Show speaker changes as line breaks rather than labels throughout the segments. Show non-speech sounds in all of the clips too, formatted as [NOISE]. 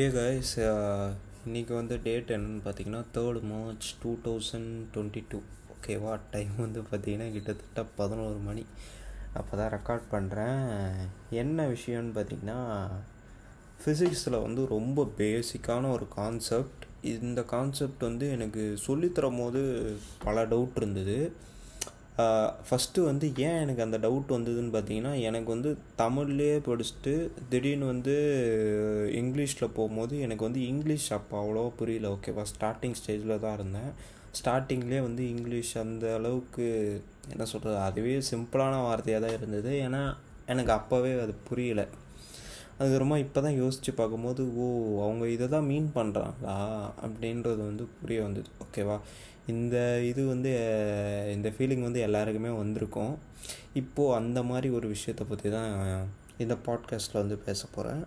ஏ guys இன்றைக்கி வந்து date என்னன்னு பார்த்தீங்கன்னா third March two thousand twenty two ஓகேவா டைம் வந்து பார்த்தீங்கன்னா கிட்டத்தட்ட பதினோரு மணி. அப்போ தான் ரெக்கார்ட் பண்ணுறேன் என்ன விஷயம்னு பார்த்தீங்கன்னா ஃபிசிக்ஸில் வந்து ரொம்ப பேசிக்கான ஒரு கான்செப்ட் இந்த கான்செப்ட் வந்து எனக்கு சொல்லித்தரும் போது பல டவுட் இருந்தது. ஃபஸ்ட்டு வந்து ஏன் எனக்கு அந்த டவுட் வந்ததுன்னு பார்த்தீங்கன்னா எனக்கு வந்து தமிழ்லேயே படிச்சுட்டு திடீர்னு வந்து இங்கிலீஷில் போகும்போது எனக்கு வந்து இங்கிலீஷ் அப்போ அவ்வளோவா புரியல. ஓகேவா ஸ்டார்டிங் ஸ்டேஜில் தான் இருந்தேன். ஸ்டார்டிங்லேயே வந்து இங்கிலீஷ் அந்த அளவுக்கு என்ன சொல்கிறது அதுவே சிம்பிளான வார்த்தையாக தான் இருந்தது. ஏன்னா எனக்கு அப்போவே அது புரியலை. அதுக்கப்புறமா இப்போ தான் யோசித்து பார்க்கும்போது ஓ அவங்க இதை தான் மீன் பண்ணுறாங்களா அப்படின்றது வந்து புரிய வந்தது. ஓகேவா இந்த இது வந்து இந்த ஃபீலிங் வந்து எல்லாருக்குமே வந்திருக்கும். இப்போது அந்த மாதிரி ஒரு விஷயத்தை பற்றி தான் இந்த பாட்காஸ்ட்டில் வந்து பேச போகிறேன்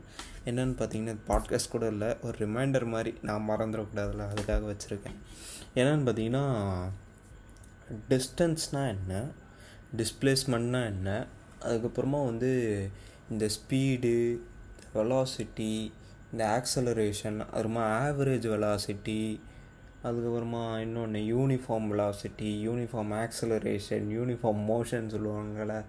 என்னென்னு பார்த்தீங்கன்னா பாட்காஸ்ட் கூட இல்லை ஒரு ரிமைண்டர் மாதிரி நான் மறந்துடக்கூடாதுல அதுக்காக வச்சுருக்கேன். என்னென்னு பார்த்தீங்கன்னா டிஸ்டன்ஸ்னால் என்ன? டிஸ்பிளேஸ்மெண்ட்னால் என்ன? அதுக்கப்புறமா வந்து இந்த ஸ்பீடு வெலாசிட்டி இந்த ஆக்சலரேஷன் அப்புறமா ஆவரேஜ் வெலாசிட்டி அதுக்கப்புறமா இன்னொன்று uniform velocity uniform acceleration uniform motion சொல்லுவாங்கள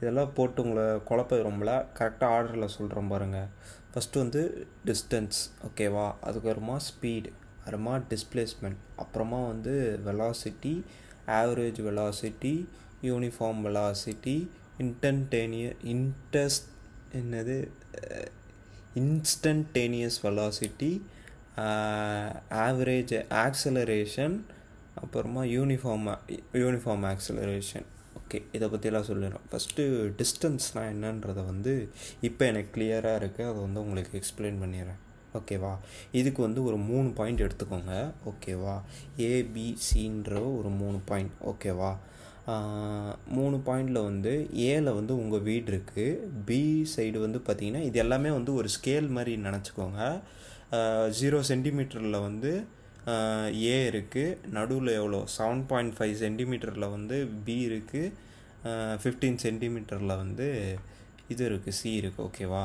இதெல்லாம் போட்டு உங்களை குழப்பிடும்ல கரெக்டாக ஆர்டரில் சொல்கிறோம் பாருங்கள் ஃபஸ்ட்டு வந்து டிஸ்டன்ஸ் ஓகேவா அதுக்கப்புறமா ஸ்பீடு அப்புறமா டிஸ்பிளேஸ்மெண்ட் அப்புறமா வந்து velocity average velocity uniform velocity instantaneous instant என்னது? இன்ஸ்டன்டேனியஸ் வெலாசிட்டி ஆவரேஜ் ஆக்சலரேஷன் அப்புறமா யூனிஃபார்ம் யூனிஃபார்ம் ஆக்சலரேஷன் ஓகே இதை பற்றிலாம் சொல்லிடுறோம். ஃபஸ்ட்டு டிஸ்டன்ஸ்னால் என்னன்றதை வந்து இப்போ எனக்கு கிளியராக இருக்குது அதை வந்து உங்களுக்கு எக்ஸ்பிளைன் பண்ணிடுறேன். ஓகேவா இதுக்கு வந்து ஒரு மூணு பாயிண்ட் எடுத்துக்கோங்க. ஓகேவா ஏபிசின்ற ஒரு மூணு பாயிண்ட் ஓகேவா மூணு பாயிண்டில் வந்து ஏல வந்து உங்கள் வீடு இருக்குது பி சைடு வந்து பார்த்திங்கன்னா இது எல்லாமே வந்து ஒரு ஸ்கேல் மாதிரி நினச்சிக்கோங்க. ஜீரோ சென்டிமீட்டரில் வந்து ஏ இருக்குது நடுவில் எவ்வளோ? செவன் பாயிண்ட் ஃபைவ் சென்டிமீட்டரில் வந்து பி இருக்குது ஃபிஃப்டீன் சென்டிமீட்டரில் வந்து இது இருக்குது சி இருக்குது ஓகேவா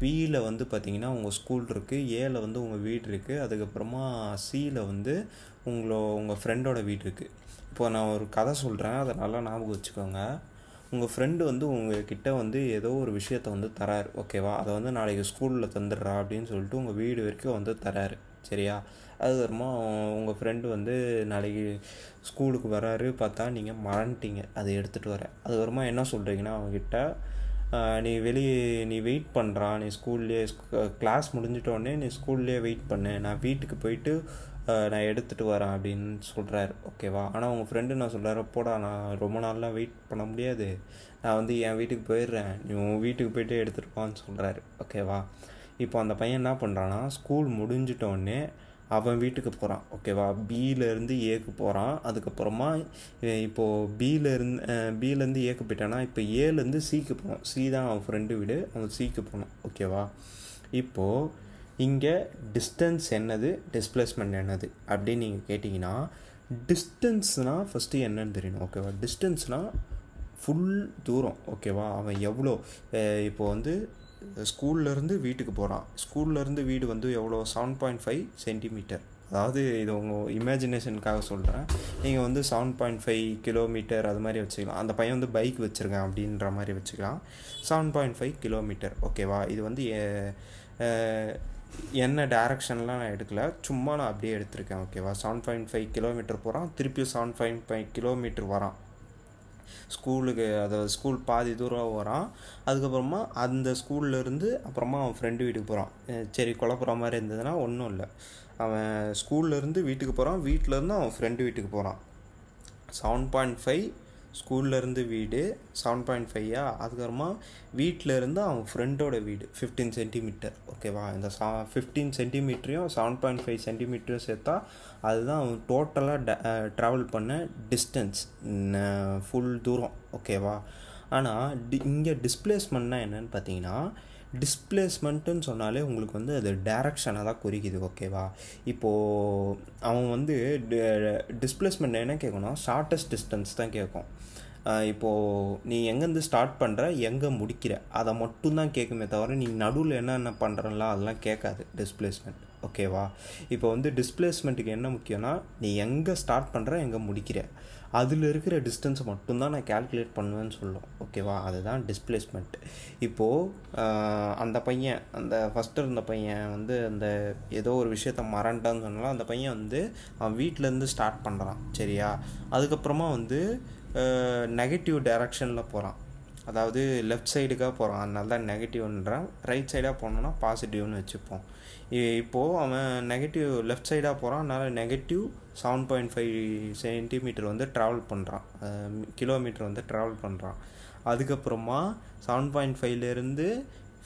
பியில் வந்து பார்த்திங்கன்னா உங்கள் ஸ்கூல் இருக்குது ஏல வந்து உங்கள் வீடு இருக்குது அதுக்கப்புறமா சியில் வந்து உங்களோ உங்கள் ஃப்ரெண்டோட வீடு இருக்குது இப்போ நான் ஒரு கதை சொல்கிறேன் அதை நல்லா ஞாபகம் வச்சுக்கோங்க. உங்கள் ஃப்ரெண்டு வந்து உங்ககிட்ட வந்து ஏதோ ஒரு விஷயத்த வந்து தராரு ஓகேவா அதை வந்து நாளைக்கு ஸ்கூலில் தந்துடுறா அப்படின்னு சொல்லிட்டு உங்கள் வீடு வரைக்கும் வந்து தராரு சரியா? அதுக்கப்புறமா உங்கள் ஃப்ரெண்டு வந்து நாளைக்கு ஸ்கூலுக்கு வராரு பார்த்தா நீங்கள் மறந்துட்டீங்க அதை எடுத்துகிட்டு வர. அதுக்கப்புறமா என்ன சொல்கிறீங்கன்னா அவங்ககிட்ட நீ வெளியே நீ வெயிட் பண்ணுறா நீ ஸ்கூல்லேயே கிளாஸ் முடிஞ்சிட்டோடனே நீ ஸ்கூல்லேயே வெயிட் பண்ணு. நான் வீட்டுக்கு போயிட்டு நான் எடுத்துகிட்டு வரேன் அப்படின்னு சொல்கிறாரு ஓகேவா ஆனால் உங்கள் ஃப்ரெண்டு நான் சொல்கிறாரு போடா நான் ரொம்ப நாள்லாம் வெயிட் பண்ண முடியாது. நான் வந்து என் வீட்டுக்கு போயிடுறேன். நீ உன் வீட்டுக்கு போயிட்டு எடுத்துகிட்டு வான்னு சொல்கிறாரு ஓகேவா இப்போ அந்த பையன் என்ன பண்ணுறான்னா ஸ்கூல் முடிஞ்சிட்டோடனே அவன் வீட்டுக்கு போகிறான் ஓகேவா பியிலேருந்து ஏக்கு போகிறான் அதுக்கப்புறமா இப்போது பியிலேருந்து பியிலேருந்து ஏக்கு போயிட்டானா இப்போ ஏலேருந்து சிக்கு போகணும் சி தான் அவன் ஃப்ரெண்டு வீடு அவன் சிக்கு போகணும் ஓகேவா இப்போது இங்கே டிஸ்டன்ஸ் என்னது? டிஸ்பிளேஸ்மெண்ட் என்னது? அப்படின்னு நீங்கள் கேட்டிங்கன்னா டிஸ்டன்ஸ்னால் ஃபஸ்ட்டு என்னன்னு தெரியணும் ஓகேவா டிஸ்டன்ஸ்னால் ஃபுல் தூரம் ஓகேவா அவன் எவ்வளோ இப்போ வந்து ஸ்கூல்லேருந்து வீட்டுக்கு போகிறான். ஸ்கூல்லேருந்து வீடு வந்து எவ்வளோ? செவன் பாயிண்ட் ஃபைவ் சென்டிமீட்டர் அதாவது இது உங்கள் இமேஜினேஷனுக்காக சொல்கிறேன் நீங்கள் வந்து செவன் பாயிண்ட் ஃபைவ் கிலோமீட்டர் அது மாதிரி வச்சுக்கலாம். அந்த பையன் வந்து பைக் வச்சுருக்கேன் அப்படின்ற மாதிரி வச்சுக்கலாம். செவன் பாயிண்ட் ஃபைவ் கிலோமீட்டர் ஓகேவா இது வந்து என்ன டேரக்ஷன்லாம் நான் எடுக்கல. சும்மா நான் அப்படியே எடுத்திருக்கேன். ஓகேவா செவன் பாயிண்ட் ஃபைவ் கிலோமீட்டர் போகிறான். திருப்பியும் செவன் பாயிண்ட் ஃபைவ் கிலோமீட்டர் வரான். ஸ்கூலுக்கு அதாவது ஸ்கூல் பாதி தூரம் வரான் அதுக்கப்புறமா அந்த ஸ்கூல்லேருந்து அப்புறமா அவன் ஃப்ரெண்டு வீட்டுக்கு போகிறான் சரி குழப்புற மாதிரி இருந்ததுன்னா ஒன்றும் இல்லை. அவன் ஸ்கூல்லேருந்து வீட்டுக்கு போகிறான் வீட்டிலேருந்து அவன் ஃப்ரெண்டு வீட்டுக்கு போகிறான் செவன் பாயிண்ட் ஃபைவ் ஸ்கூல்லேருந்து வீடு செவன் பாயிண்ட் ஃபைவா அதுக்கப்புறமா வீட்டிலேருந்து அவன் ஃப்ரெண்டோட வீடு ஃபிஃப்டீன் சென்டிமீட்டர் ஓகேவா இந்த சா ஃபிஃப்டீன் சென்டிமீட்டரையும் செவன் பாயிண்ட் ஃபைவ் சென்டிமீட்டரும் சேர்த்தா அதுதான் அவன் டோட்டலாக ட ட்ராவல் பண்ண டிஸ்டன்ஸ் ஃபுல் தூரம். ஓகேவா ஆனால் டி இங்கே டிஸ்பிளேஸ்மெண்ட்னா என்னன்னு பார்த்தீங்கன்னா டிஸ்பிளேஸ்மெண்ட்டுன்னு சொன்னாலே உங்களுக்கு வந்து அது டேரக்ஷனாக தான் குறிக்குது. ஓகேவா இப்போது அவன் வந்து டிஸ்பிளேஸ்மெண்ட் என்ன கேட்கணும்? ஷார்ட்டஸ்ட் டிஸ்டன்ஸ் தான் கேட்கும். இப்போது நீ எங்கேருந்து ஸ்டார்ட் பண்ணுற எங்கே முடிக்கிற? அதை மட்டும்தான் கேட்குமே தவிர நீ நடுவில் என்னென்ன பண்ணுறல அதெல்லாம் கேட்காது. டிஸ்பிளேஸ்மெண்ட் ஓகேவா இப்போ வந்து டிஸ்பிளேஸ்மெண்ட்டுக்கு என்ன முக்கியம்னா நீ எங்கே ஸ்டார்ட் பண்ணுற எங்கே முடிக்கிற? அதில் இருக்கிற டிஸ்டன்ஸை மட்டும்தான் நான் கேல்குலேட் பண்ணுவேன்னு சொல்லும். ஓகேவா அதுதான் டிஸ்பிளேஸ்மெண்ட் இப்போது அந்த பையன் அந்த ஃபஸ்ட்டு இருந்த பையன் வந்து அந்த ஏதோ ஒரு விஷயத்த மறண்டான்னு சொன்னாலும் அந்த பையன் வந்து அவன் வீட்டிலேருந்து ஸ்டார்ட் பண்ணுறான் சரியா? அதுக்கப்புறமா வந்து நெகட்டிவ் டைரக்ஷனில் போகிறான் அதாவது லெஃப்ட் சைடுக்காக போகிறான் அதனால தான் நெகட்டிவ்ன்றான் ரைட் சைடாக போனோன்னா பாசிட்டிவ்னு வச்சுப்போம். இப்போது அவன் நெகட்டிவ் லெஃப்ட் சைடாக போகிறான் அதனால் negative seven point five centimetre வந்து ட்ராவல் பண்ணுறான் கிலோமீட்டர் வந்து ட்ராவல் பண்ணுறான் அதுக்கப்புறமா செவன் பாயிண்ட் ஃபைவ்லேருந்து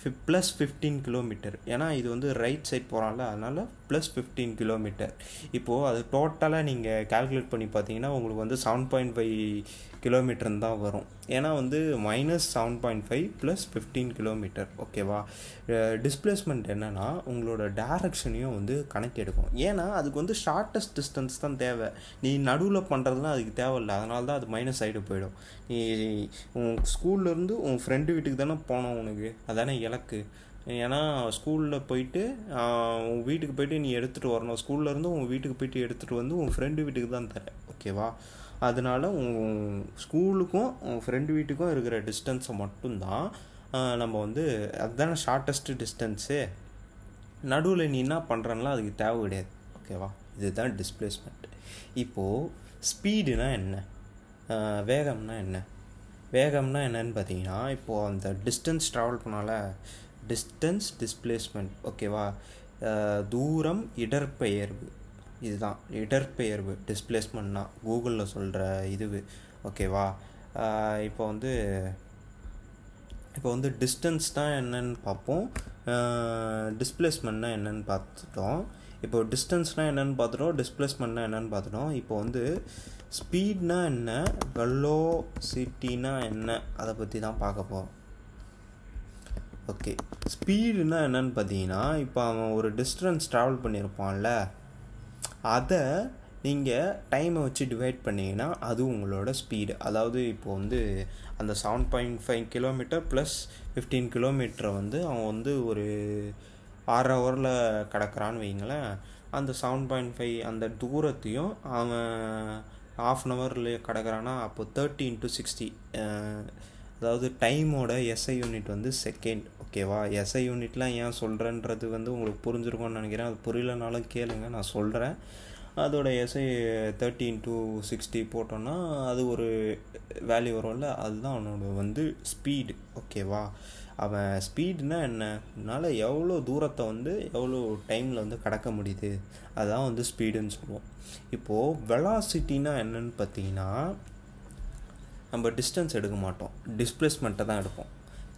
ஃபி ப்ளஸ் ஃபிஃப்டீன் கிலோமீட்டர் ஏன்னா இது வந்து ரைட் சைட் போகிறான்ல அதனால் ப்ளஸ் ஃபிஃப்டீன் கிலோமீட்டர் இப்போது அது டோட்டலாக நீங்கள் கால்குலேட் பண்ணி பார்த்தீங்கன்னா உங்களுக்கு வந்து செவன் பாயிண்ட் ஃபைவ் கிலோமீட்டர்னு தான் வரும். ஏன்னா வந்து minus seven point five plus fifteen kilometre ஓகேவா டிஸ்பிளேஸ்மெண்ட் என்னென்னா உங்களோட டேரக்ஷனையும் வந்து கணக்கெடுக்கும் ஏன்னா அதுக்கு வந்து ஷார்ட்டஸ்ட் டிஸ்டன்ஸ் தான் தேவை. நீ நடுவில் பண்ணுறதுலாம் அதுக்கு தேவையில்லை அதனால தான் அது மைனஸ் சைடு போயிடும். நீ உன் ஸ்கூல்லேருந்து உன் ஃப்ரெண்டு வீட்டுக்கு தானே போனோம் உனக்கு. அதானே இலக்கு. ஏன்னா ஸ்கூலில் போயிட்டு உன் வீட்டுக்கு போயிட்டு நீ எடுத்துகிட்டு வரணும். ஸ்கூல்லேருந்து உன் வீட்டுக்கு போயிட்டு எடுத்துகிட்டு வந்து உன் ஃப்ரெண்டு வீட்டுக்கு தான் தர ஓகேவா அதனால் உன் ஸ்கூலுக்கும் உன் ஃப்ரெண்டு வீட்டுக்கும் இருக்கிற டிஸ்டன்ஸை மட்டும்தான் நம்ம வந்து அதுதானே ஷார்ட்டஸ்ட்டு டிஸ்டன்ஸு நடுவில் நீ என்ன பண்ணுறன்னா அதுக்கு தேவை கிடையாது. ஓகேவா இதுதான் டிஸ்பிளேஸ்மெண்ட் இப்போது ஸ்பீடுனா என்ன? வேகம்னா என்ன? வேகம்னா என்னென்னு பார்த்தீங்கன்னா இப்போது அந்த டிஸ்டன்ஸ் ட்ராவல் பண்ணால டிஸ்டன்ஸ் டிஸ்பிளேஸ்மெண்ட் ஓகேவா தூரம் இடற்பெயர்வு இதுதான். இடற்பெயர்வு டிஸ்பிளேஸ்மெண்ட்னா கூகுளில் சொல்கிற இதுவு. ஓகேவா இப்போ வந்து இப்போ வந்து டிஸ்டன்ஸ் தான் என்னென்னு பார்ப்போம். டிஸ்பிளேஸ்மெண்ட்னா என்னென்னு பார்த்துட்டோம். இப்போ டிஸ்டன்ஸ்னால் என்னென்னு பார்த்துட்டோம் டிஸ்பிளேஸ்மெண்ட்னா என்னென்னு பார்த்துட்டோம். இப்போ வந்து ஸ்பீட்னா என்ன வெலோசிட்டினா என்ன அதை பற்றி தான் பார்க்க போகிறோம் ஓகே ஸ்பீடுனா என்னன்னு பார்த்தீங்கன்னா இப்போ அவன் ஒரு டிஸ்டன்ஸ் ட்ராவல் பண்ணியிருப்பான்ல அதை நீங்கள் டைமை வச்சு டிவைட் பண்ணிங்கன்னா அது உங்களோட ஸ்பீடு அதாவது இப்போ வந்து அந்த seven point five kilometre plus fifteen கிலோமீட்டரை வந்து அவன் வந்து ஒரு ஆறு ஓவரில் கிடக்கிறான்னு வைங்களேன் அந்த செவன் பாயிண்ட் ஃபைவ் அந்த தூரத்தையும் அவன் ஆஃப் அன் ஹவரில் கிடக்கிறான்னா அப்போ தேர்ட்டி இன்ட்டு சிக்ஸ்டி அதாவது டைமோட எஸ்ஐ யூனிட் வந்து செகண்ட் ஓகேவா எஸ்ஐ யூனிட்லாம் ஏன் சொல்கிறேன்றது வந்து உங்களுக்கு புரிஞ்சிருக்கும்னு நினைக்கிறேன். அது புரியலனாலும் கேளுங்க நான் சொல்கிறேன் அதோட எஸ்ஐ தேர்ட்டி இன்ட்டு சிக்ஸ்டி போட்டோன்னா அது ஒரு வேல்யூ வரும்ல அதுதான் அவனோட வந்து ஸ்பீடு ஓகேவா அவன் ஸ்பீடுனா என்ன? எவ்வளோ தூரத்தை வந்து எவ்வளோ டைமில் வந்து கடக்க முடியுது? அதுதான் வந்து ஸ்பீடுன்னு சொல்லுவோம். இப்போது வெலாசிட்டினா என்னன்னு பார்த்தீங்கன்னா நம்ம டிஸ்டன்ஸ் எடுக்க மாட்டோம். டிஸ்பிளேஸ்மெண்ட்டை தான் எடுப்போம்.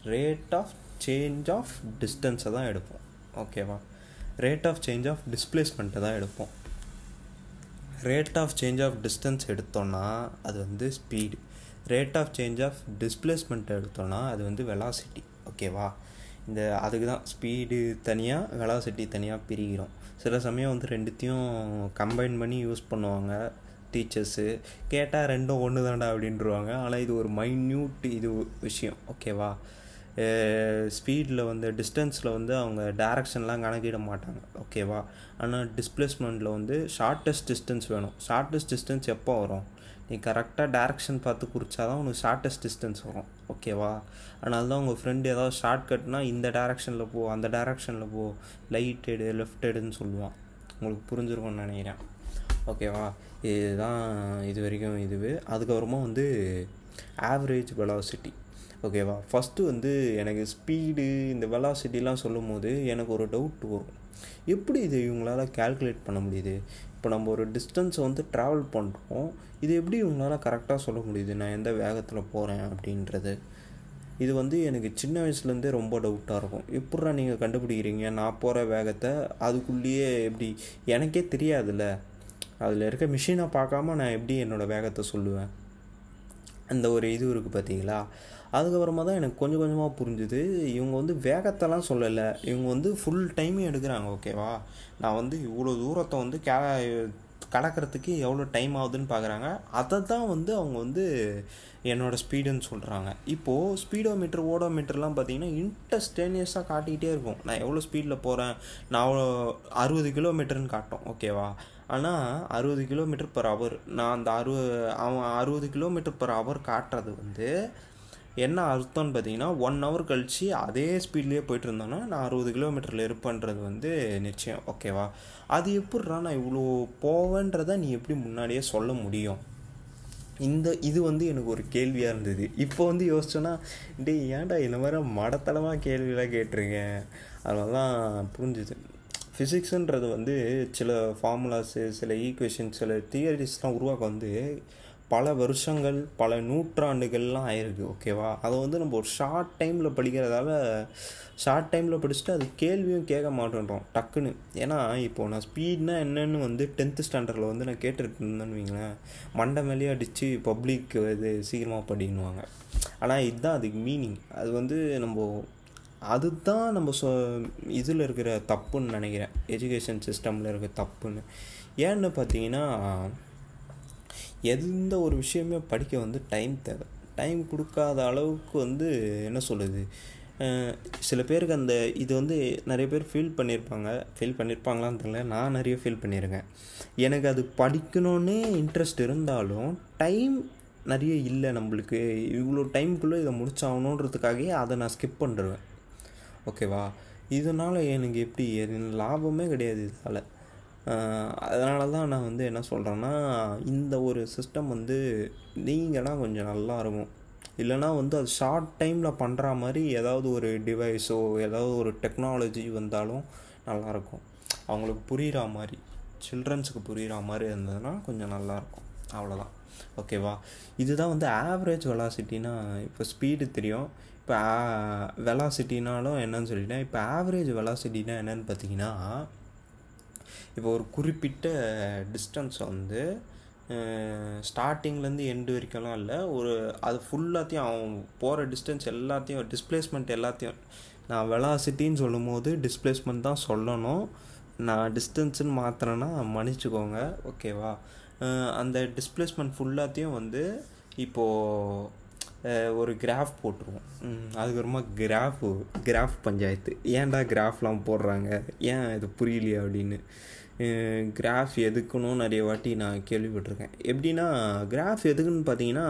ரேட் ஆஃப் சேஞ்ச் ஆஃப் டிஸ்டன்ஸை தான் எடுப்போம். ஓகேவா ரேட் ஆஃப் சேஞ்ச் ஆஃப் டிஸ்பிளேஸ்மெண்ட்டை தான் எடுப்போம். Rate of change of distance எடுத்தோன்னா அது வந்து speed rate of change of displacement எடுத்தோன்னா அது வந்து வெலாசிட்டி ஓகேவா? இந்த அதுக்கு தான் ஸ்பீடு தனியாக வெலாசிட்டி தனியாக பிரிக்கிறோம் சில சமயம் வந்து ரெண்டுத்தையும் கம்பைன் பண்ணி யூஸ் பண்ணுவாங்க டீச்சர்ஸு கேட்டால் ரெண்டும் ஒன்று தாண்டா அப்படின்ட்டுருவாங்க ஆனால் இது ஒரு மைன்யூட் இது விஷயம் ஓகேவா? ஸ்பீடில் வந்து டிஸ்டன்ஸில் வந்து அவங்க டேரக்ஷன்லாம் கணக்கிட மாட்டாங்க ஓகேவா? ஆனால் டிஸ்பிளேஸ்மெண்ட்டில் வந்து ஷார்ட்டஸ்ட் டிஸ்டன்ஸ் வேணும். ஷார்ட்டஸ்ட் டிஸ்டன்ஸ் எப்போ வரும்? நீ கரெக்டாக டேரக்ஷன் பார்த்து குறிச்சா தான் உனக்கு ஷார்ட்டஸ்ட் டிஸ்டன்ஸ் வரும். ஓகேவா அதனால தான் உங்கள் ஃப்ரெண்டு ஏதாவது ஷார்ட் கட்னா இந்த டேரக்ஷனில் போ அந்த டேரக்ஷனில் போ லைட் எடு லெஃப்ட் எடுன்னு சொல்லுவான். உங்களுக்கு புரிஞ்சிருக்கும்னு நினைக்கிறேன். ஓகேவா இதுதான் இது வரைக்கும் இதுவே. அதுக்கப்புறமா வந்து ஆவரேஜ் வெலாசிட்டி ஓகேவா ஃபஸ்ட்டு வந்து எனக்கு ஸ்பீடு இந்த வெலாசிட்டிலாம் சொல்லும் போது எனக்கு ஒரு டவுட் வரும். எப்படி இது இவங்களால் கேல்குலேட் பண்ண முடியுது? இப்போ நம்ம ஒரு டிஸ்டன்ஸை வந்து ட்ராவல் பண்ணுறோம் இது எப்படி இவங்களால் கரெக்டாக சொல்ல முடியுது? நான் எந்த வேகத்தில் போகிறேன் அப்படின்றது. இது வந்து எனக்கு சின்ன வயசுலேருந்தே ரொம்ப டவுட்டாக இருக்கும். எப்பட்றா நீங்கள் கண்டுபிடிக்கிறீங்க? நான் போகிற வேகத்தை அதுக்குள்ளேயே எப்படி? எனக்கே தெரியாதுல்ல. அதில் இருக்க மிஷினை பார்க்காம நான் எப்படி என்னோடய வேகத்தை சொல்லுவேன்? அந்த ஒரு இது இருக்குது பார்த்தீங்களா? அதுக்கப்புறமா தான் எனக்கு கொஞ்சம் கொஞ்சமாக புரிஞ்சுது. இவங்க வந்து வேகத்தெல்லாம் சொல்லலை. இவங்க வந்து ஃபுல் டைமே எடுக்கிறாங்க ஓகேவா நான் வந்து இவ்வளோ தூரத்தை வந்து கே கடக்கிறதுக்கு எவ்வளோ டைம் ஆகுதுன்னு பார்க்குறாங்க அதை தான் வந்து அவங்க வந்து என்னோடய ஸ்பீடுன்னு சொல்கிறாங்க இப்போது ஸ்பீடோ மீட்ரு ஓடோ மீட்டர்லாம் பார்த்தீங்கன்னா இன்டஸ்டேனியஸாக காட்டிக்கிட்டே இருக்கும். நான் எவ்வளோ ஸ்பீடில் போகிறேன் நான் அறுபது கிலோமீட்டர்னு காட்டும் ஓகேவா ஆனால் அறுபது கிலோமீட்டர் பர் ஹவர் நான் அந்த அறுபது அவன் அறுபது கிலோமீட்டர் பர் ஹவர் காட்டுறது வந்து என்ன அர்த்தம்னு பார்த்தீங்கன்னா ஒன் ஹவர் கழித்து அதே ஸ்பீட்லேயே போயிட்டு இருந்தோன்னா நான் அறுபது கிலோமீட்டரில் இருப்பேன்றது வந்து நிச்சயம். ஓகேவா அது எப்படிறா நான் இவ்வளோ போவேன்றதை நீ எப்படி முன்னாடியே சொல்ல முடியும்? இந்த இது வந்து எனக்கு ஒரு கேள்வியாக இருந்தது. இப்போ வந்து யோசிச்சோன்னா டேய் ஏன்டா இந்த மாதிரி மடத்தளமாக கேள்வியெலாம் கேட்டிருக்கேன் அதனால தான் புரிஞ்சுது. ஃபிசிக்ஸுன்றது வந்து சில ஃபார்முலாஸு சில ஈக்குவேஷன் சில தியரிஸ்லாம் உருவாக்க வந்து பல வருஷங்கள் பல நூற்றாண்டுகள்லாம் ஆயிருக்கு ஓகேவா அதை வந்து நம்ம ஒரு ஷார்ட் டைமில் படிக்கிறதால ஷார்ட் டைமில் படிச்சுட்டு அது கேள்வியும் கேட்க மாட்டேன்றோம் டக்குன்னு. ஏன்னா இப்போது நான் ஸ்பீட்னா என்னென்னு வந்து டென்த்து ஸ்டாண்டர்டில் வந்து நான் கேட்டுட்டு இருந்தேன்னு வைங்களேன். மண்டை மேலேயே அடித்து பப்ளிக் இது சீக்கிரமாக படின்னுவாங்க. ஆனால் இதுதான் அதுக்கு மீனிங் அது வந்து நம்ம அதுதான் நம்ம சொ இதில் இருக்கிற தப்புன்னு நினைக்கிறேன். எஜுகேஷன் சிஸ்டமில் இருக்கிற தப்புன்னு. ஏன்னு பார்த்தீங்கன்னா எந்த ஒரு விஷயமே படிக்க வந்து டைம் தேவை. டைம் கொடுக்காத அளவுக்கு வந்து என்ன சொல்லுது சில பேருக்கு அந்த இது வந்து நிறைய பேர் ஃபீல் பண்ணியிருப்பாங்க ஃபீல் பண்ணியிருப்பாங்களான்னு தெரியல. நான் நிறைய ஃபீல் பண்ணியிருக்கேன் எனக்கு அது படிக்கணுன்னே இன்ட்ரெஸ்ட் இருந்தாலும் டைம் நிறைய இல்லை நம்மளுக்கு. இவ்வளோ டைமுக்குள்ளே இதை முடிச்சாகணுன்றதுக்காகவே அதை நான் ஸ்கிப் பண்ணுறேன் ஓகேவா இதனால் எனக்கு எப்படி லாபமே கிடையாது இதால். அதனால தான் நான் வந்து என்ன சொல்கிறேன்னா இந்த ஒரு சிஸ்டம் வந்து நீங்கன்னா கொஞ்சம் நல்லா இருக்கும். இல்லைனா வந்து அது ஷார்ட் டைமில் பண்ணுற மாதிரி ஏதாவது ஒரு டிவைஸோ ஏதாவது ஒரு டெக்னாலஜி வந்தாலும் நல்லாயிருக்கும் அவங்களுக்கு புரிகிற மாதிரி சில்ட்ரன்ஸுக்கு புரிகிற மாதிரி இருந்ததுன்னா கொஞ்சம் நல்லாயிருக்கும் அவ்வளோதான் ஓகேவா இதுதான் வந்து ஆவரேஜ் வெலாசிட்டினா இப்போ ஸ்பீடு தெரியும். இப்போ வெலாசிட்டினாலும் என்னன்னு சொல்லிட்டேன். இப்போ ஆவரேஜ் வெலாசிட்டினா என்னன்னு பார்த்தீங்கன்னா இப்போ ஒரு குறிப்பிட்ட டிஸ்டன்ஸ் வந்து ஸ்டார்டிங்லேருந்து எண்டு வரைக்கும்லாம் இல்லை. ஒரு அது ஃபுல்லாத்தையும் அவன் போகிற டிஸ்டன்ஸ் எல்லாத்தையும் டிஸ்பிளேஸ்மெண்ட் எல்லாத்தையும் நான் வெலாசிட்டின்னு சொல்லும் போது டிஸ்பிளேஸ்மெண்ட் தான் சொல்லணும். நான் டிஸ்டன்ஸுன்னு மாத்திரேன்னா மன்னிச்சுக்கோங்க. ஓகேவா அந்த டிஸ்பிளேஸ்மெண்ட் ஃபுல்லாத்தையும் வந்து இப்போது ஒரு கிராஃப் போட்டுருவோம். அதுக்கப்புறமா கிராஃபு கிராஃப் பஞ்சாயத்து. ஏன்டா கிராஃப்லாம் போடுறாங்க? ஏன் இது புரியலையா அப்படின்னு. கிராஃப் எதுக்குன்னு நிறைய வாட்டி நான் கேள்விப்பட்டிருக்கேன். எப்படின்னா கிராஃப் எதுக்குன்னு பார்த்தீங்கன்னா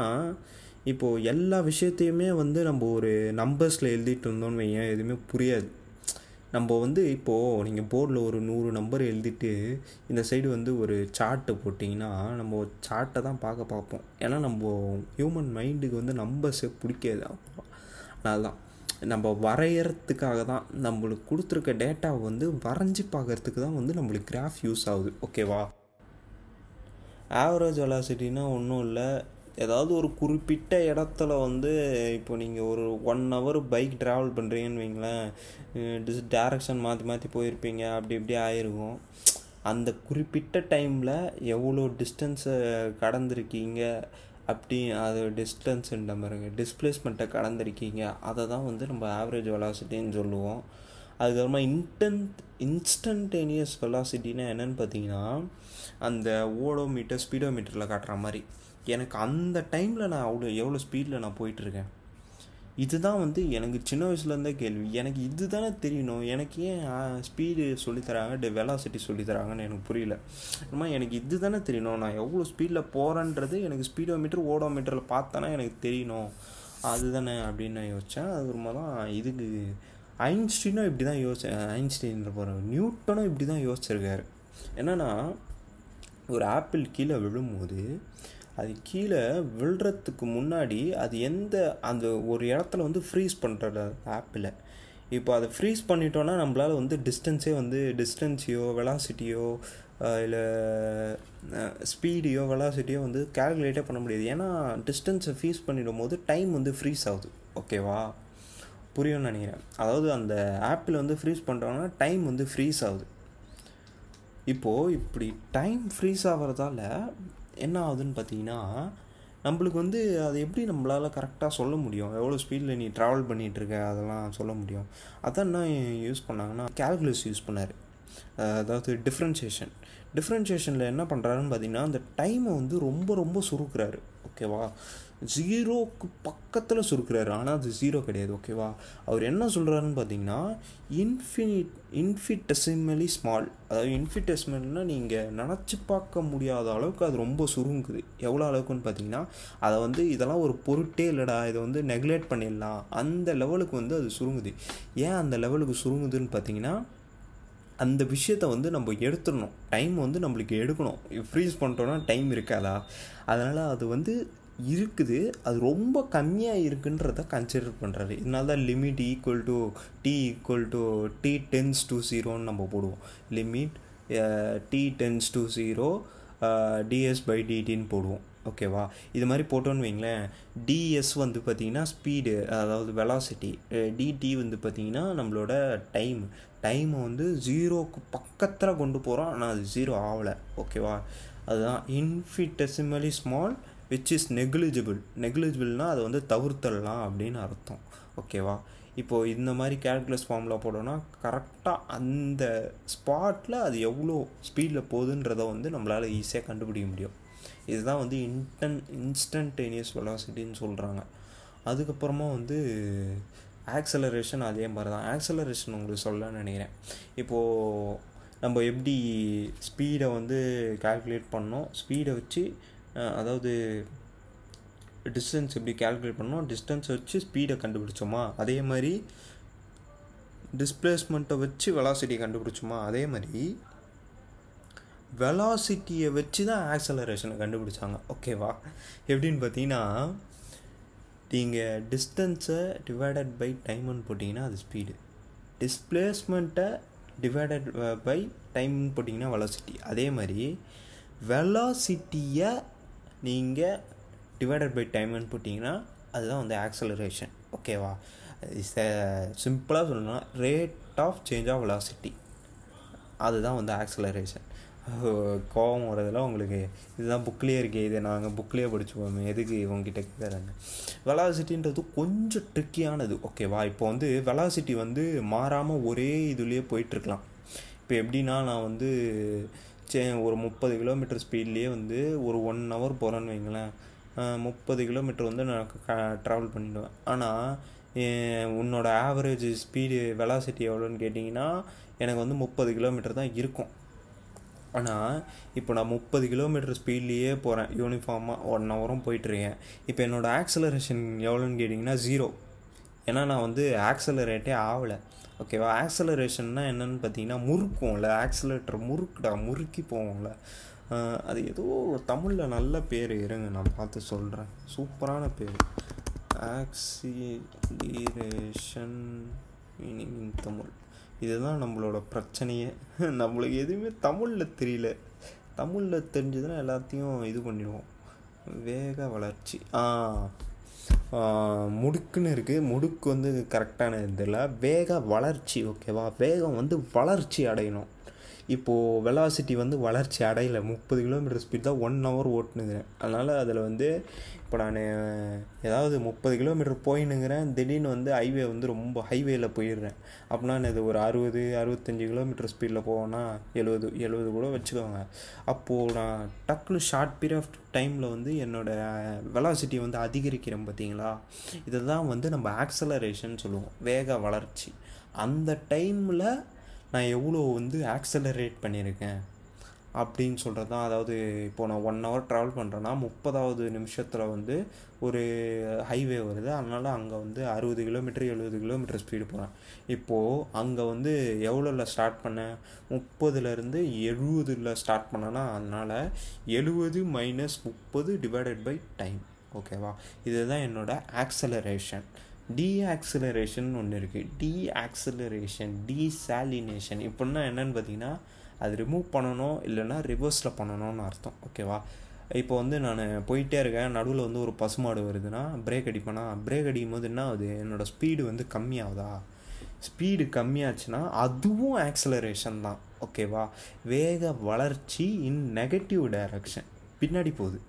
இப்போது எல்லா விஷயத்தையுமே வந்து நம்ம ஒரு நம்பர்ஸில் எழுதிட்டு இருந்தோம்னு வையன் எதுவுமே புரியாது. நம்ம வந்து இப்போது நீங்கள் போர்டில் ஒரு நூறு நம்பர் எழுதிட்டு இந்த சைடு வந்து ஒரு சார்ட்டை போட்டிங்கன்னா நம்ம சார்ட்டை தான் பார்க்க பார்ப்போம். ஏன்னா நம்ம ஹியூமன் மைண்டுக்கு வந்து நம்பர்ஸை பிடிக்காது. அதனால தான் நம்ம வரையறதுக்காக தான் நம்மளுக்கு கொடுத்துருக்க டேட்டாவை வந்து வரைஞ்சி பார்க்கறதுக்கு தான் வந்து நம்மளுக்கு கிராஃப் யூஸ் ஆகுது. ஓகேவா ஆவரேஜ் வெலாசிட்டினா ஒன்றும் இல்லை. ஏதாவது ஒரு குறிப்பிட்ட இடத்துல வந்து இப்போ நீங்கள் ஒரு ஒன் ஹவர் பைக் ட்ராவல் பண்ணுறீங்கன்னு வைங்களேன் டிஸ் டேரக்ஷன் மாற்றி மாற்றி போயிருப்பீங்க. அப்படி இப்படி ஆயிருக்கும். அந்த குறிப்பிட்ட டைமில் எவ்வளோ டிஸ்டன்ஸை கடந்திருக்கீங்க? அப்படி அது டிஸ்டன்ஸுன்ற பாருங்க டிஸ்பிளேஸ்மெண்ட்டை கடந்திருக்கீங்க. அதை தான் வந்து நம்ம ஆவரேஜ் வெலாசிட்டின்னு சொல்லுவோம். அதுக்கப்புறமா இன்டென்ட் இன்ஸ்டன்டேனியஸ் வெலாசிட்டினா என்னென்னு பார்த்தீங்கன்னா அந்த ஓடோ மீட்டர் ஸ்பீடோ மீட்டரில் காட்டுற மாதிரி. எனக்கு அந்த டைமில் நான் அவ்வளோ எவ்வளோ ஸ்பீடில் நான் போயிட்டுருக்கேன் இதுதான் வந்து எனக்கு சின்ன வயசுலேருந்தே கேள்வி. எனக்கு இது தானே தெரியணும். எனக்கு ஏன் ஸ்பீடு சொல்லித்தராங்க வெலாசிட்டி சொல்லித்தராங்கன்னு எனக்கு புரியல. அம்மா எனக்கு இது தானே தெரியணும். நான் எவ்வளோ ஸ்பீடில் போகிறேன்றது எனக்கு ஸ்பீடோ மீட்ரு ஓடோ மீட்டரில் பார்த்தேன்னா எனக்கு தெரியணும். அதுதானே அப்படின்னு நான் யோசித்தேன் அதுக்கப்புறமா தான் இதுக்கு ஐன்ஸ்டீனும் இப்படி தான் யோசிச்சேன் ஐன்ஸ்டீன்ற போகிற நியூட்டனும் இப்படி தான் யோசிச்சிருக்காரு. என்னென்னா ஒரு ஆப்பிள் கீழே விழும்போது அது கீழே விழுறதுக்கு முன்னாடி அது எந்த அந்த ஒரு இடத்துல வந்து ஃப்ரீஸ் பண்ணுற ஆப்பில் இப்போ அதை ஃப்ரீஸ் பண்ணிட்டோன்னா நம்மளால் வந்து டிஸ்டன்ஸே வந்து டிஸ்டன்ஸையோ வெலாசிட்டியோ இல்லை ஸ்பீடையோ வெலாசிட்டியோ வந்து கேல்குலேட்டே பண்ண முடியாது. ஏன்னா டிஸ்டன்ஸை ஃப்ரீஸ் பண்ணிடும் போது டைம் வந்து ஃப்ரீஸ் ஆகுது. ஓகேவா புரியும்னு நினைக்கிறேன். அதாவது அந்த ஆப்பில் வந்து ஃப்ரீஸ் பண்ணுறாங்கன்னா டைம் வந்து ஃப்ரீஸ் ஆகுது. இப்போது இப்படி டைம் ஃப்ரீஸ் ஆகிறதால என்ன ஆகுதுன்னு பார்த்தீங்கன்னா நம்மளுக்கு வந்து அது எப்படி நம்மளால் கரெக்டாக சொல்ல முடியும்? எவ்வளோ ஸ்பீடில் நீ ட்ராவல் பண்ணிகிட்ருக்க அதெல்லாம் சொல்ல முடியும். அதான் என்ன யூஸ் பண்ணாங்கன்னா கேல்குலஸ் யூஸ் பண்ணார். அதாவது டிஃப்ரென்ஷியேஷன் டிஃப்ரென்ஷியேஷனில் என்ன பண்ணுறாருன்னு பார்த்தீங்கன்னா அந்த டைமை வந்து ரொம்ப ரொம்ப சுருக்கிறாரு. ஓகேவா ஜீரோக்கு பக்கத்தில் சுருக்கிறாரு. ஆனால் அது ஜீரோ கிடையாது. ஓகேவா அவர் என்ன சொல்கிறாருன்னு பார்த்தீங்கன்னா இன்ஃபினிட் இன்ஃபிட்டசிமலி ஸ்மால் அதாவது இன்ஃபிடெசிமல்னா நீங்கள் நினச்சி பார்க்க முடியாத அளவுக்கு அது ரொம்ப சுருங்குது. எவ்வளோ அளவுக்குன்னு பார்த்தீங்கன்னா அதை வந்து இதெல்லாம் ஒரு பொருட்டே இல்லைடா. இதை வந்து நெக்லெக்ட் பண்ணிடலாம். அந்த லெவலுக்கு வந்து அது சுருங்குது. ஏன் அந்த லெவலுக்கு சுருங்குதுன்னு பார்த்தீங்கன்னா அந்த விஷயத்த வந்து நம்ம எடுத்துடணும். டைம் வந்து நம்மளுக்கு எடுக்கணும். ஃப்ரீஸ் பண்ணிட்டோன்னா டைம் இருக்காதா? அதனால் அது வந்து இருக்குது. அது ரொம்ப கம்மியாக இருக்குன்றத கன்சிடர் பண்ணுறாரு இதனால தான் limit equal to t equal to t tends to ஜீரோன்னு நம்ம போடுவோம். Limit t tends to zero ds by டிடின்னு போடுவோம். ஓகேவா? இது மாதிரி போட்டோன்னு வைங்களேன். டிஎஸ் வந்து பார்த்திங்கன்னா ஸ்பீடு அதாவது வெலாசிட்டி டிடி வந்து பார்த்திங்கன்னா நம்மளோட டைம் டைமை வந்து ஜீரோக்கு பக்கத்தில் கொண்டு போகிறோம் ஆனால் அது ஜீரோ ஆகலை. ஓகேவா? அதுதான். Infinitesimally small which is negligible நெக்லிஜிபிள்னால் அதை வந்து தவிர்த்தடலாம் அப்படின்னு அர்த்தம். ஓகேவா? இப்போது இந்த மாதிரி கேல்குலஸ் ஃபார்மில் போட்டோன்னா கரெக்டாக அந்த ஸ்பாட்டில் அது எவ்வளோ ஸ்பீடில் போகுதுன்றதை வந்து நம்மளால் ஈஸியாக கண்டுபிடிக்க முடியும். இதுதான் வந்து இன்டன் இன்ஸ்டன்டேனியஸ் வெலாசிட்டின்னு சொல்கிறாங்க அதுக்கப்புறமா வந்து ஆக்சலரேஷன் அதே மாதிரி தான் ஆக்சலரேஷன் உங்களுக்கு சொல்லலாம்னு நினைக்கிறேன். இப்போது நம்ம எப்படி ஸ்பீடை வந்து கால்குலேட் பண்ணோம்? ஸ்பீடை வச்சு அதாவது டிஸ்டன்ஸ் எப்படி கால்குலேட் பண்ணோம்? டிஸ்டன்ஸ் வச்சு ஸ்பீடை கண்டுபிடிச்சோமா? அதே மாதிரி டிஸ்பிளேஸ்மெண்ட்டை வச்சு வெலாசிட்டி கண்டுபிடிச்சோமா? அதே மாதிரி வெலாசிட்டியை வச்சு தான் ஆக்சலரேஷனை கண்டுபிடிச்சாங்க. ஓகேவா எப்படின்னு பார்த்தீங்கன்னா நீங்கள் டிஸ்டன்ஸை டிவைடட் பை டைம்னு போட்டிங்கன்னா அது ஸ்பீடு டிஸ்பிளேஸ்மெண்ட்டை டிவைடட் பை டைம்னு போட்டிங்கன்னா வெலாசிட்டி அதே மாதிரி வெலாசிட்டியை நீங்கள் டிவைடட் பை டைம்னு போட்டிங்கன்னா அதுதான் வந்து ஆக்சலரேஷன் ஓகேவா இஸ் சிம்பிளாக சொல்லணும்னா rate of change of velocity அதுதான் வந்து ஆக்சலரேஷன் கோபம் வரதெல்லாம் உங்களுக்கு இதுதான் புக்லேயே இருக்கே இதை நாங்கள் புக்லேயே படிச்சுக்கோமே எதுக்கு இவங்ககிட்ட கேட்குறாங்க வெலாசிட்டின்றது கொஞ்சம் ட்ரிக்கியானது ஓகேவா இப்போ வந்து வெலாசிட்டி வந்து மாறாமல் ஒரே இதுலேயே போயிட்டுருக்கலாம். இப்போ எப்படின்னா நான் வந்து சே ஒரு முப்பது கிலோமீட்டர் ஸ்பீட்லேயே வந்து ஒரு ஒன் ஹவர் போகிறேன்னு வைங்களேன். முப்பது கிலோமீட்டர் வந்து நான் ட்ராவல் பண்ணிவிடுவேன் ஆனால் உன்னோட ஆவரேஜ் ஸ்பீடு வெலாசிட்டி எவ்வளோன்னு கேட்டிங்கன்னா எனக்கு வந்து முப்பது கிலோமீட்டர் தான் இருக்கும். ஆனால் இப்போ நான் முப்பது கிலோமீட்டர் ஸ்பீட்லேயே போகிறேன் யூனிஃபார்மாக ஒன் ஹவரும் போயிட்டுருக்கேன். இப்போ என்னோடய ஆக்சலரேஷன் எவ்வளோன்னு கேட்டிங்கன்னா ஜீரோ ஏன்னா நான் வந்து ஆக்சலரேட்டே ஆகலை. ஓகேவா ஆக்சலரேஷன்னா என்னென்னு பார்த்தீங்கன்னா முறுக்கும்ல. ஆக்சலேட்டர் முறுக்குடா முறுக்கி போவோம்ல அது ஏதோ தமிழில் நல்ல பேர். இருங்க நான் பார்த்து சொல்கிறேன் சூப்பரான பேர். ஆக்சிலரேஷன் மீனிங் இன் தமிழ் இதுதான் நம்மளோட பிரச்சனையே. [LAUGHS] நம்மளுக்கு எதுவுமே தமிழில் தெரியல. தமிழில் தெரிஞ்சதுன்னா எல்லாத்தையும் இது பண்ணிடுவோம். வேக வளர்ச்சி. முடுக்குன்னு இருக்குது முடுக்கு வந்து கரெக்டான இதில். வேக வளர்ச்சி ஓகேவா வேகம் வந்து வளர்ச்சி அடையணும். இப்போது வெலாசிட்டி வந்து வளர்ச்சி அடையலை. முப்பது கிலோமீட்டர் ஸ்பீட் தான் ஒன் ஹவர் ஓட்டுனுங்கிறேன். அதனால் அதில் வந்து இப்போ நான் ஏதாவது முப்பது கிலோமீட்டர் போயினுங்கிறேன். திடீர்னு வந்து ஹைவே வந்து ரொம்ப ஹைவேயில் போயிடுறேன். அப்படின்னா இது ஒரு அறுபது அறுபத்தஞ்சி கிலோமீட்டர் ஸ்பீடில் போவேன்னா எழுபது எழுபது கூட வச்சுக்கோங்க. அப்போது நான் டக்குன்னு ஷார்ட் பீரியட் ஆஃப் டைமில் வந்து என்னோடய வெலாசிட்டி வந்து அதிகரிக்கிறேன் பார்த்தீங்களா இதை தான் வந்து நம்ம ஆக்சலரேஷன் சொல்லுவோம். வேக வளர்ச்சி. அந்த டைமில் நான் எவ்வளோ வந்து ஆக்சலரேட் பண்ணியிருக்கேன் அப்படின்னு சொல்கிறது தான் அதாவது இப்போது நான் ஒன் ஹவர் ட்ராவல் பண்ணுறேன்னா முப்பதாவது நிமிஷத்தில் வந்து ஒரு ஹைவே வருது. அதனால் அங்கே வந்து அறுபது கிலோமீட்டர் எழுபது கிலோமீட்டர் ஸ்பீடு போகிறேன் இப்போது அங்கே வந்து எவ்வளோவில் ஸ்டார்ட் பண்ணேன்? முப்பதுலேருந்து எழுபதில் ஸ்டார்ட் பண்ணேன்னா அதனால் எழுபது மைனஸ் முப்பது டிவைடட் பை டைம் ஓகேவா இதுதான் என்னோடய ஆக்சலரேஷன் டீஆக்சிலரேஷன் ஒன்று இருக்குது டீஆக்சிலரேஷன் டீசாலினேஷன் இப்படின்னா என்னென்னு பார்த்தீங்கன்னா அது ரிமூவ் பண்ணணும் இல்லைன்னா ரிவர்ஸில் பண்ணணும்னு அர்த்தம். ஓகேவா இப்போ வந்து நான் போயிட்டே இருக்கேன். நடுவில் வந்து ஒரு பசுமாடு வருதுன்னா பிரேக் அடிப்பேனா பிரேக் அடிக்கும் போது என்ன ஆகுது? என்னோடய ஸ்பீடு வந்து கம்மியாகுதா? ஸ்பீடு கம்மியாச்சுன்னா அதுவும் ஆக்சலரேஷன் தான். ஓகேவா வேக வளர்ச்சி இன் நெகட்டிவ் டைரக்ஷன் பின்னாடி போகுது.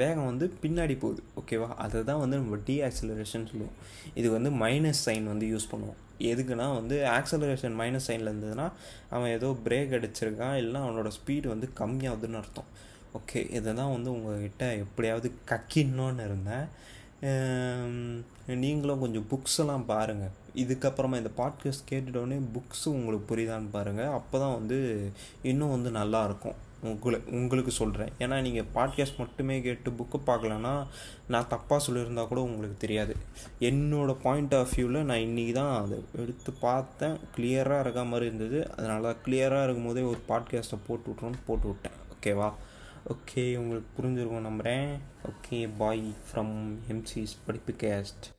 வேகம் வந்து பின்னாடி போகுது ஓகேவா அதை தான் வந்து நம்ம டீ ஆக்சிலரேஷன் சொல்லுவோம். இது வந்து மைனஸ் சைன் வந்து யூஸ் பண்ணுவோம். எதுக்குன்னா வந்து ஆக்சலரேஷன் மைனஸ் சைனில் இருந்ததுன்னா அவன் ஏதோ பிரேக் அடிச்சிருக்கான் இல்லை அவனோட ஸ்பீடு வந்து கம்மியாகுதுன்னு அர்த்தம். ஓகே இதை தான் வந்து உங்கள்கிட்ட எப்படியாவது கக்கின்னோன்னு இருந்தேன். நீங்களும் கொஞ்சம் புக்ஸ் எல்லாம் பாருங்கள் இதுக்கப்புறமா இந்த பாட்காஸ்ட் கேட்டுட்டோடனே புக்ஸு உங்களுக்கு புரியுதான்னு பாருங்கள் அப்போ தான் வந்து இன்னும் வந்து நல்லாயிருக்கும் உங்களை உங்களுக்கு சொல்கிறேன் ஏன்னா நீங்கள் பாட்காஸ்ட் மட்டுமே கேட்டு புக்கு பார்க்கலன்னா நான் தப்பாக சொல்லியிருந்தா கூட உங்களுக்கு தெரியாது. என்னோடய பாயிண்ட் ஆஃப் வியூவில் நான் இன்றைக்கி தான் அதை எடுத்து பார்த்தேன். கிளியராக இருக்க மாதிரி இருந்தது. அதனால கிளியராக இருக்கும் போதே ஒரு பாட்காஸ்ட்டை போட்டு விட்றோன்னு போட்டு விட்டேன். ஓகேவா ஓகே உங்களுக்கு புரிஞ்சிருக்கும் நம்புகிறேன் ஓகே பாய் ஃப்ரம் எம்சிஸ் படிப்பு கேஸ்ட்